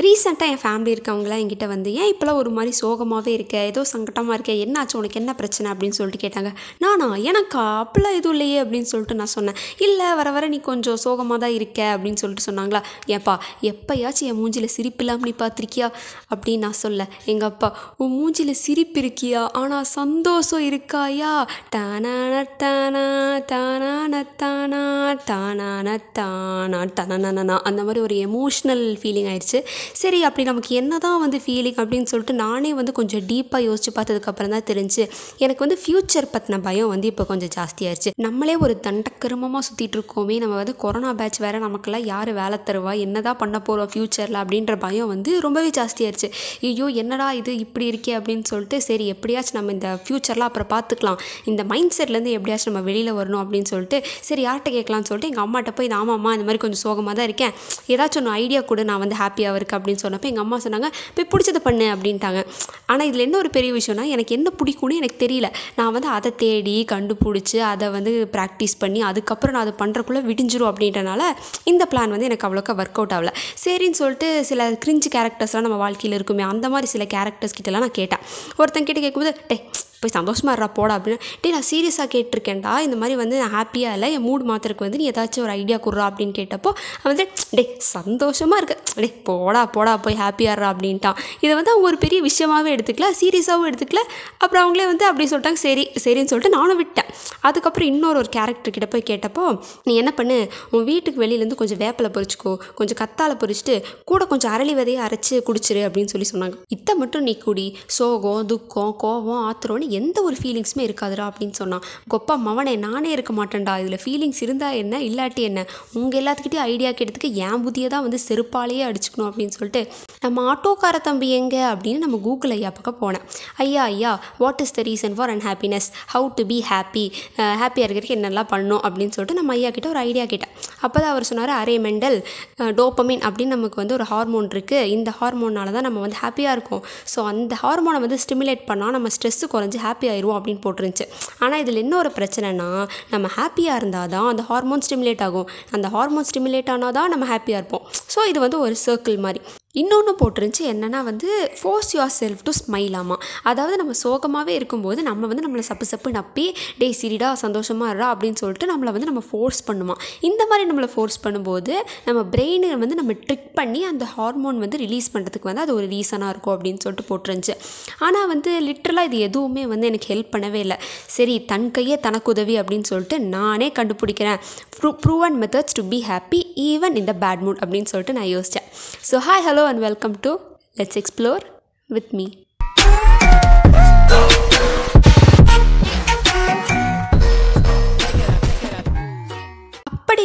ரீசெண்டாக என் ஃபேமிலி இருக்கவங்களாம் என்கிட்ட வந்து ஏன் இப்போலாம் ஒரு மாதிரி சோகமாகவே இருக்க? ஏதோ சங்கட்டமாக இருக்க? என்னாச்சு? உனக்கு என்ன பிரச்சனை? அப்படின்னு சொல்லிட்டு கேட்டாங்க. நானா? எனக்கா அப்பெல்லாம் எதுவும் இல்லையே அப்படின்னு சொல்லிட்டு நான் சொன்னேன். இல்லை வர வர நீ கொஞ்சம் சோகமாக தான் இருக்க அப்படின்னு சொல்லிட்டு சொன்னாங்களா. ஏப்பா எப்போயாச்சும் என் மூஞ்சியில் சிரிப்பு இல்லாமல் நீ பார்த்துருக்கியா? அப்படின்னு நான் சொல்ல எங்கள் அப்பா உன் மூஞ்சியில் சிரிப்பு இருக்கியா? ஆனால் சந்தோஷம் இருக்காயா? டானான டானா தானான தானா டானான தானா டனனனா அந்த மாதிரி ஒரு எமோஷ்னல் ஃபீலிங் ஆயிடுச்சு. சரி அப்படி நமக்கு என்ன தான் வந்து ஃபீலிங் அப்படின்னு சொல்லிட்டு நானே வந்து கொஞ்சம் டீப்பாக யோசிச்சு பார்த்ததுக்கப்புறம் தான் தெரிஞ்சு எனக்கு வந்து ஃப்யூச்சர் பற்றின பயம் வந்து இப்போ கொஞ்சம் ஜாஸ்தியாயிருச்சு. நம்மளே ஒரு தண்டக்கிரமமாக சுற்றிட்டு இருக்கோமே நம்ம வந்து கொரோனா பேட்ச் வேறு நமக்கெல்லாம் யார் வேலை தருவா என்ன தான் பண்ண போகிறோம் ஃப்யூச்சரில் அப்படின்ற பயம் வந்து ரொம்பவே ஜாஸ்தியாயிருச்சு. ஐயோ என்னடா இது இப்படி இருக்கே அப்படின்னு சொல்லிட்டு சரி எப்படியாச்சும் நம்ம இந்த ஃப்யூச்சர்லாம் அப்புறம் பார்த்துக்கலாம். இந்த மைண்ட் செட்லேருந்து எப்படியாச்சும் நம்ம வெளியில் வரணும் அப்படின்னு சொல்லிட்டு சரி யார்கிட்ட கேட்கலாம்னு சொல்லிட்டு எங்கள் அம்மாட்ட போய் ஆமாம்மா இந்த மாதிரி கொஞ்சம் சோகமாக தான் இருக்கேன். ஏதாச்சும் ஒன்று ஐடியா கூட நான் வந்து ஹாப்பியாக இருக்க அப்படின்னு சொன்னப்போ எங்கள் அம்மா சொன்னாங்க போய் பிடிச்சதை பண்ணு அப்படின்ட்டாங்க. ஆனால் இதில் என்ன ஒரு பெரிய விஷயம்னா எனக்கு என்ன பிடிக்கும்னு எனக்கு தெரியல. நான் வந்து அதை தேடி கண்டுபிடிச்சி அதை வந்து ப்ராக்டிஸ் பண்ணி அதுக்கப்புறம் நான் அதை பண்ணுறக்குள்ளே விடிஞ்சிரும் அப்படின்றனால இந்த பிளான் வந்து எனக்கு அவ்வளோக்கா ஒர்க் அவுட் ஆகல. சரின்னு சொல்லிட்டு சில கிரிஞ்சு கேரக்டர்ஸ்லாம் நம்ம வாழ்க்கையில் இருக்குமே அந்த மாதிரி சில கேரக்டர்ஸ் கிட்டலாம் நான் கேட்டேன். ஒருத்தன் கிட்ட கேட்கும்போது டே போய் சந்தோஷமா இருடா போடா அப்படின்னு. டே நான் சீரியஸாக கேட்டிருக்கேன்டா இந்த மாதிரி வந்து நான் ஹாப்பியாக இல்லை என் மூட் மாத்திரக்கு வந்து நீ ஏதாச்சும் ஒரு ஐடியா கொடுறா அப்படின்னு கேட்டப்போ வந்து டே சந்தோஷமாக இருக்க. டே போடா போடா போய் ஹாப்பியாகிறா அப்படின்ட்டான். இதை வந்து அவங்க ஒரு பெரிய விஷயமாவே எடுத்துக்கல சீரியஸாகவும் எடுத்துக்கல. அப்புறம் அவங்களே வந்து அப்படி சொல்லிட்டாங்க சரி சரின்னு சொல்லிட்டு நானும் விட்டேன். அதுக்கப்புறம் இன்னொரு ஒரு கேரக்டர்கிட்ட போய் கேட்டப்போ நீ என்ன பண்ணு? உன் வீட்டுக்கு வெளியிலேருந்து கொஞ்சம் வேப்பிலை பொறிச்சிக்கோ கொஞ்சம் கத்தாழை பொறிச்சிட்டு கூட கொஞ்சம் அரளி விதையை அரைச்சி குடிச்சிரு அப்படின்னு சொல்லி சொன்னாங்க. இதை மட்டும் நீ குடி. சோகம் துக்கம் கோபம் ஆத்திரம்னு எந்த ஒரு ஃபீலிங்ஸுமே இருக்காதுடா அப்படின்னு சொன்னான் கொப்பா மவனே நானே இருக்க மாட்டேன்டா. இதில் ஃபீலிங்ஸ் இருந்தால் என்ன இல்லாட்டி என்ன? உங்கள் எல்லாத்துக்கிட்டையும் ஐடியா கேட்டதுக்கு என் புத்தியை தான் வந்து செருப்பாலேயே அடிச்சுக்கணும் அப்படின்னு சொல்லிட்டு நம்ம ஆட்டோக்கார தம்பி எங்கே? அப்படின்னு நம்ம கூகுள் ஐயா பக்கம் போனேன். ஐயா ஐயா what is the reason for unhappiness how to be happy ஹாப்பியாக இருக்கிறதுக்கு என்னெல்லாம் பண்ணணும்? அப்படின்னு சொல்லிட்டு நம்ம ஐயா கிட்ட ஒரு ஐடியா கேட்டேன். அப்போ தான் அவர் சொன்னார் அரே மெண்டல் டோப்பமின் அப்படின்னு நமக்கு வந்து ஒரு ஹார்மோன் இருக்குது இந்த ஹார்மோனால தான் நம்ம வந்து ஹாப்பியாக இருக்கோம். ஸோ அந்த ஹார்மோனை வந்து ஸ்டிமுலேட் பண்ணால் நம்ம ஸ்ட்ரெஸ்ஸு குறைஞ்சி ஹாப்பி ஆயிடுவோம் அப்படின்னு போட்டுருந்துச்சு. ஆனால் இதில் என்ன ஒரு பிரச்சனைனா நம்ம ஹாப்பியாக இருந்தால் தான் அந்த ஹார்மோன் ஸ்டிமுலேட் ஆகும். அந்த ஹார்மோன் ஸ்டிமுலேட் ஆனால் தான் நம்ம ஹாப்பியாக இருப்போம். ஸோ இது வந்து ஒரு சர்க்கிள் மாதிரி. இன்னொன்று போட்டிருந்துச்சு என்னென்னா வந்து ஃபோர்ஸ் யுவர் செல்ஃப் டு ஸ்மைலாமா அதாவது நம்ம சோகமாகவே இருக்கும்போது நம்ம வந்து நம்மளை சப்பு சப்பு நப்பி டே சிரிடா சந்தோஷமாக இருடா அப்படின்னு சொல்லிட்டு நம்மளை வந்து நம்ம ஃபோர்ஸ் பண்ணுமா. இந்த மாதிரி நம்மளை ஃபோர்ஸ் பண்ணும்போது நம்ம பிரெயினை வந்து நம்ம ட்ரிக் பண்ணி அந்த ஹார்மோன் வந்து ரிலீஸ் பண்ணுறதுக்கு வந்து அது ஒரு ரீசனாக இருக்கும் அப்படின்னு சொல்லிட்டு போட்டிருந்துச்சு. ஆனால் வந்து லிட்ரலாக இது எதுவுமே வந்து எனக்கு ஹெல்ப் பண்ணவே இல்லை. சரி தன் கையே தனக்கு உதவி அப்படின்னு சொல்லிட்டு நானே கண்டுபிடிக்கிறேன். Pru proven methods to be happy even இந்த பேட் மூட் அப்படின்னு சொல்லிட்டு நான் யோசித்தேன் so hi hello Hello and welcome to Let's Explore with me.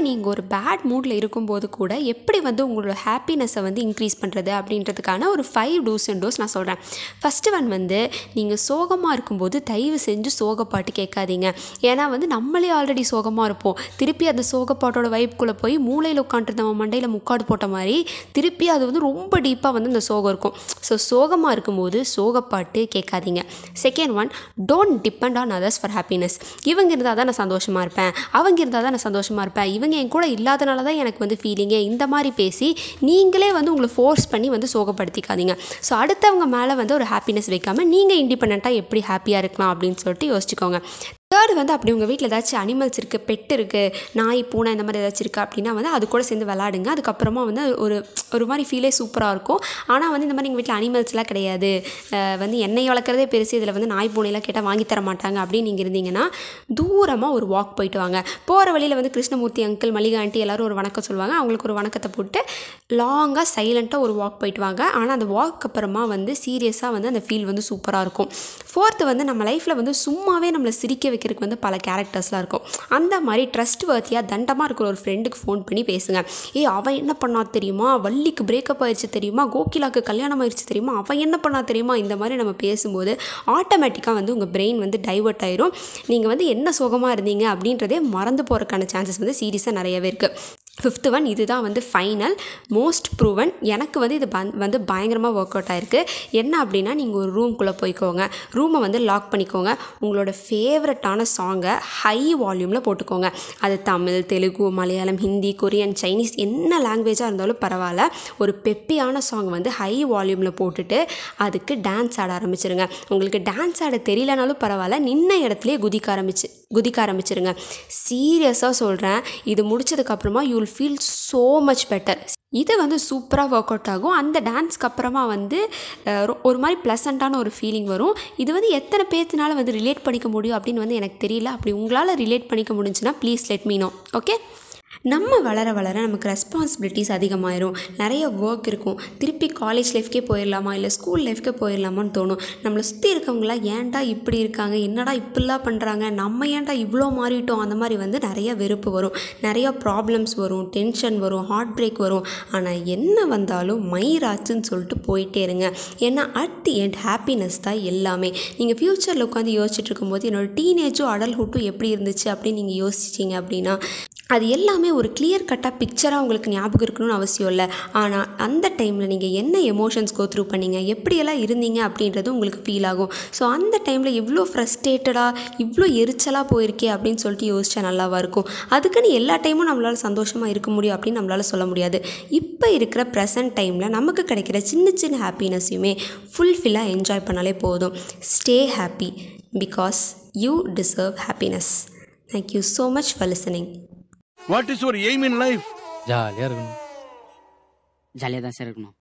நீங்கள் ஒரு பேட் மூடில் இருக்கும்போது கூட எப்படி வந்து உங்களோட ஹாப்பினஸை வந்து இன்க்ரீஸ் பண்ணுறது அப்படின்றதுக்கான ஒரு ஃபைவ் டூஸ் அண்ட் டோஸ் நான் சொல்கிறேன் ஃபஸ்ட்டு ஒன் வந்து நீங்கள் சோகமாக இருக்கும்போது தயவு செஞ்சு சோகப்பாட்டு கேட்காதீங்க. ஏன்னா வந்து நம்மளே ஆல்ரெடி சோகமாக இருப்போம். திருப்பி அந்த சோகப்பாட்டோட வைப்புக்குள்ளே போய் மூளையில் உட்காந்துட்டு நம்ம மண்டையில் முக்காடு போட்ட மாதிரி திருப்பி அது வந்து ரொம்ப டீப்பாக வந்து அந்த சோகம் இருக்கும். ஸோ சோகமாக இருக்கும்போது சோகப்பாட்டு கேட்காதீங்க. Second one don't depend on others for happiness இவங்க இருந்தால் தான் நான் சந்தோஷமாக இருப்பேன். அவங்க இருந்தால் தான் நான் சந்தோஷமாக இருப்பேன். இவங்க என் கூட இல்லாதனால தான் எனக்கு வந்து ஃபீலிங்கே இந்த மாதிரி பேசி நீங்களே வந்து உங்களை ஃபோர்ஸ் பண்ணி வந்து சோகப்படுத்திக்காதீங்க. ஸோ அடுத்தவங்க மேலே வந்து ஒரு ஹாப்பினஸ் வைக்காமல் நீங்கள் இண்டிபெண்ட்டாக எப்படி ஹாப்பியாக இருக்கலாம் அப்படின்னு சொல்லிட்டு யோசிச்சுக்கோங்க. தேர்டு வந்து அப்படி உங்கள் வீட்டில் ஏதாச்சும் அனிமல்ஸ் இருக்குது பெட் இருக்குது நாய் பூனை இந்த மாதிரி ஏதாச்சும் இருக்குது அப்படின்னா வந்து அது கூட சேர்ந்து விளாடுங்க அதுக்கப்புறமா வந்து ஒரு ஒரு மாதிரி ஃபீலே சூப்பராக இருக்கும். ஆனால் வந்து இந்த மாதிரி எங்கள் வீட்டில் அனிமல்ஸ்லாம் கிடையாது. வந்து என்னை வளர்க்குறதே பெருசு. இதில் வந்து நாய் பூனைலாம் கேட்டால் வாங்கி தர மாட்டாங்க அப்படின்னு நீங்கள் இருந்தீங்கன்னா தூரமாக ஒரு வாக் போயிட்டு வாங்க. போகிற வழியில் வந்து கிருஷ்ணமூர்த்தி அங்கிள் மளிகை ஆண்டி எல்லோரும் ஒரு வணக்கம் சொல்லுவாங்க. அவங்களுக்கு ஒரு வணக்கத்தை போட்டு லாங்காக சைலண்ட்டாக ஒரு வாக் போயிட்டு வாங்க. ஆனால் அந்த வாக் அப்புறமா வந்து சீரியஸாக வந்து அந்த ஃபீல் வந்து சூப்பராக இருக்கும். ஃபோர்த்து வந்து நம்ம லைஃப்பில் வந்து சும்மாவே நம்மளை சிரிக்க நடிக்கிறதுக்கு வந்து பல கேரக்டர்ஸ்லாம் இருக்கும். அந்த மாதிரி ட்ரஸ்ட் வர்த்தியாக தண்டமாக இருக்கிற ஒரு ஃப்ரெண்டுக்கு ஃபோன் பண்ணி பேசுங்க. ஏய் அவன் என்ன பண்ணா தெரியுமா? வள்ளிக்கு பிரேக்கப் ஆயிடுச்சு தெரியுமா? கோகிலாக்கு கல்யாணம் ஆயிடுச்சு தெரியுமா? அவன் என்ன பண்ணா தெரியுமா? இந்த மாதிரி நம்ம பேசும்போது ஆட்டோமேட்டிக்காக வந்து உங்கள் பிரெயின் வந்து டைவர்ட் ஆயிரும். நீங்கள் வந்து என்ன சோகமாக இருந்தீங்க அப்படின்றதே மறந்து போகிறதுக்கான சான்சஸ் வந்து சீரியஸாக நிறையவே இருக்குது ஃபிஃப்த்து ஒன் இதுதான் வந்து ஃபைனல் மோஸ்ட் ப்ரூவன் எனக்கு வந்து இது பந் வந்து பயங்கரமாக ஒர்க் அவுட் ஆயிருக்கு. என்ன அப்படின்னா நீங்கள் ஒரு ரூம்குள்ளே போய்க்கோங்க. ரூமை வந்து லாக் பண்ணிக்கோங்க. உங்களோட ஃபேவரட்டான சாங்கை ஹை வால்யூமில் போட்டுக்கோங்க. அது தமிழ் தெலுங்கு மலையாளம் ஹிந்தி கொரியன் சைனீஸ் என்ன லாங்குவேஜாக இருந்தாலும் பரவாயில்ல. ஒரு பெப்பியான சாங் வந்து ஹை வால்யூமில் போட்டுட்டு அதுக்கு டான்ஸ் ஆட ஆரம்பிச்சிருங்க. உங்களுக்கு டான்ஸ் ஆட தெரியலனாலும் பரவாயில்ல. நின்ன இடத்துலையே குதிக்க ஆரம்பிச்சு. குதிக்க ஆரம்பிச்சிருங்க. சீரியஸாக சொல்கிறேன் இது முடிச்சதுக்கப்புறமா you will feel so much better இது வந்து சூப்பராக ஒர்க் அவுட் ஆகும். அந்த டான்ஸ்க்கு அப்புறமா வந்து ஒரு மாதிரி ப்ளசண்ட்டான ஒரு ஃபீலிங் வரும். இது வந்து எத்தனை பேர்த்தினால வந்து ரிலேட் பண்ணிக்க முடியும் அப்படின்னு வந்து எனக்கு தெரியல. அப்படி உங்களால் ரிலேட் பண்ணிக்க முடிஞ்சுன்னா please let me know okay நம்ம வளர வளர நமக்கு ரெஸ்பான்சிபிலிட்டிஸ் அதிகமாயிரும். நிறைய ஒர்க் இருக்கும். திருப்பி காலேஜ் லைஃப்க்கே போயிடலாமா இல்லை ஸ்கூல் லைஃப்க்கே போயிடலாமான்னு தோணும். நம்மளை சுற்றி இருக்கவங்களாம் ஏன்டா இப்படி இருக்காங்க? என்னடா இப்படிலாம் பண்ணுறாங்க நம்ம ஏன்டா இவ்வளோ மாறிட்டோம்? அந்த மாதிரி வந்து நிறைய வெறுப்பு வரும். நிறையா ப்ராப்ளம்ஸ் வரும். டென்ஷன் வரும். ஹார்ட் பிரேக் வரும். ஆனால் என்ன வந்தாலும் மயிராச்சுன்னு சொல்லிட்டு போயிட்டே இருங்க. ஏன்னா அட் தி எண்ட் ஹாப்பினஸ் தான் எல்லாமே. நீங்கள் ஃப்யூச்சரில் உட்காந்து யோசிச்சுட்டு இருக்கும்போது என்னோட டீனேஜும் அடல்ஹுட்டும் எப்படி இருந்துச்சு அப்படின்னு நீங்கள் யோசிச்சிங்க அப்படின்னா அது எல்லாமே ஒரு கிளியர் கட்டாக பிக்சராக உங்களுக்கு ஞாபகம் இருக்கணும்னு அவசியம் இல்லை. ஆனால் அந்த டைமில் நீங்கள் என்ன எமோஷன்ஸ் கோ த்ரூ பண்ணீங்க? எப்படியெல்லாம் இருந்தீங்க அப்படின்றது உங்களுக்கு ஃபீல் ஆகும். ஸோ அந்த டைமில் இவ்வளோ ஃப்ரஸ்ட்ரேட்டடாக இவ்வளோ எரிச்சலாக போயிருக்கே அப்படின்னு சொல்லிட்டு யோசிச்சா நல்லாவா இருக்கும்? அதுக்குன்னு எல்லா டைமும் நம்மளால் சந்தோஷமாக இருக்க முடியும் அப்படின்னு நம்மளால் சொல்ல முடியாது. இப்போ இருக்கிற ப்ரெசன்ட் டைமில் நமக்கு கிடைக்கிற சின்ன சின்ன ஹாப்பினஸையுமே ஃபுல்ஃபில்லாக என்ஜாய் பண்ணாலே போதும். Stay happy because you deserve happiness thank you so much for listening what is your aim in life ஜாலியாக இருக்கணும் ஜாலியாக தான் சார் இருக்கணும்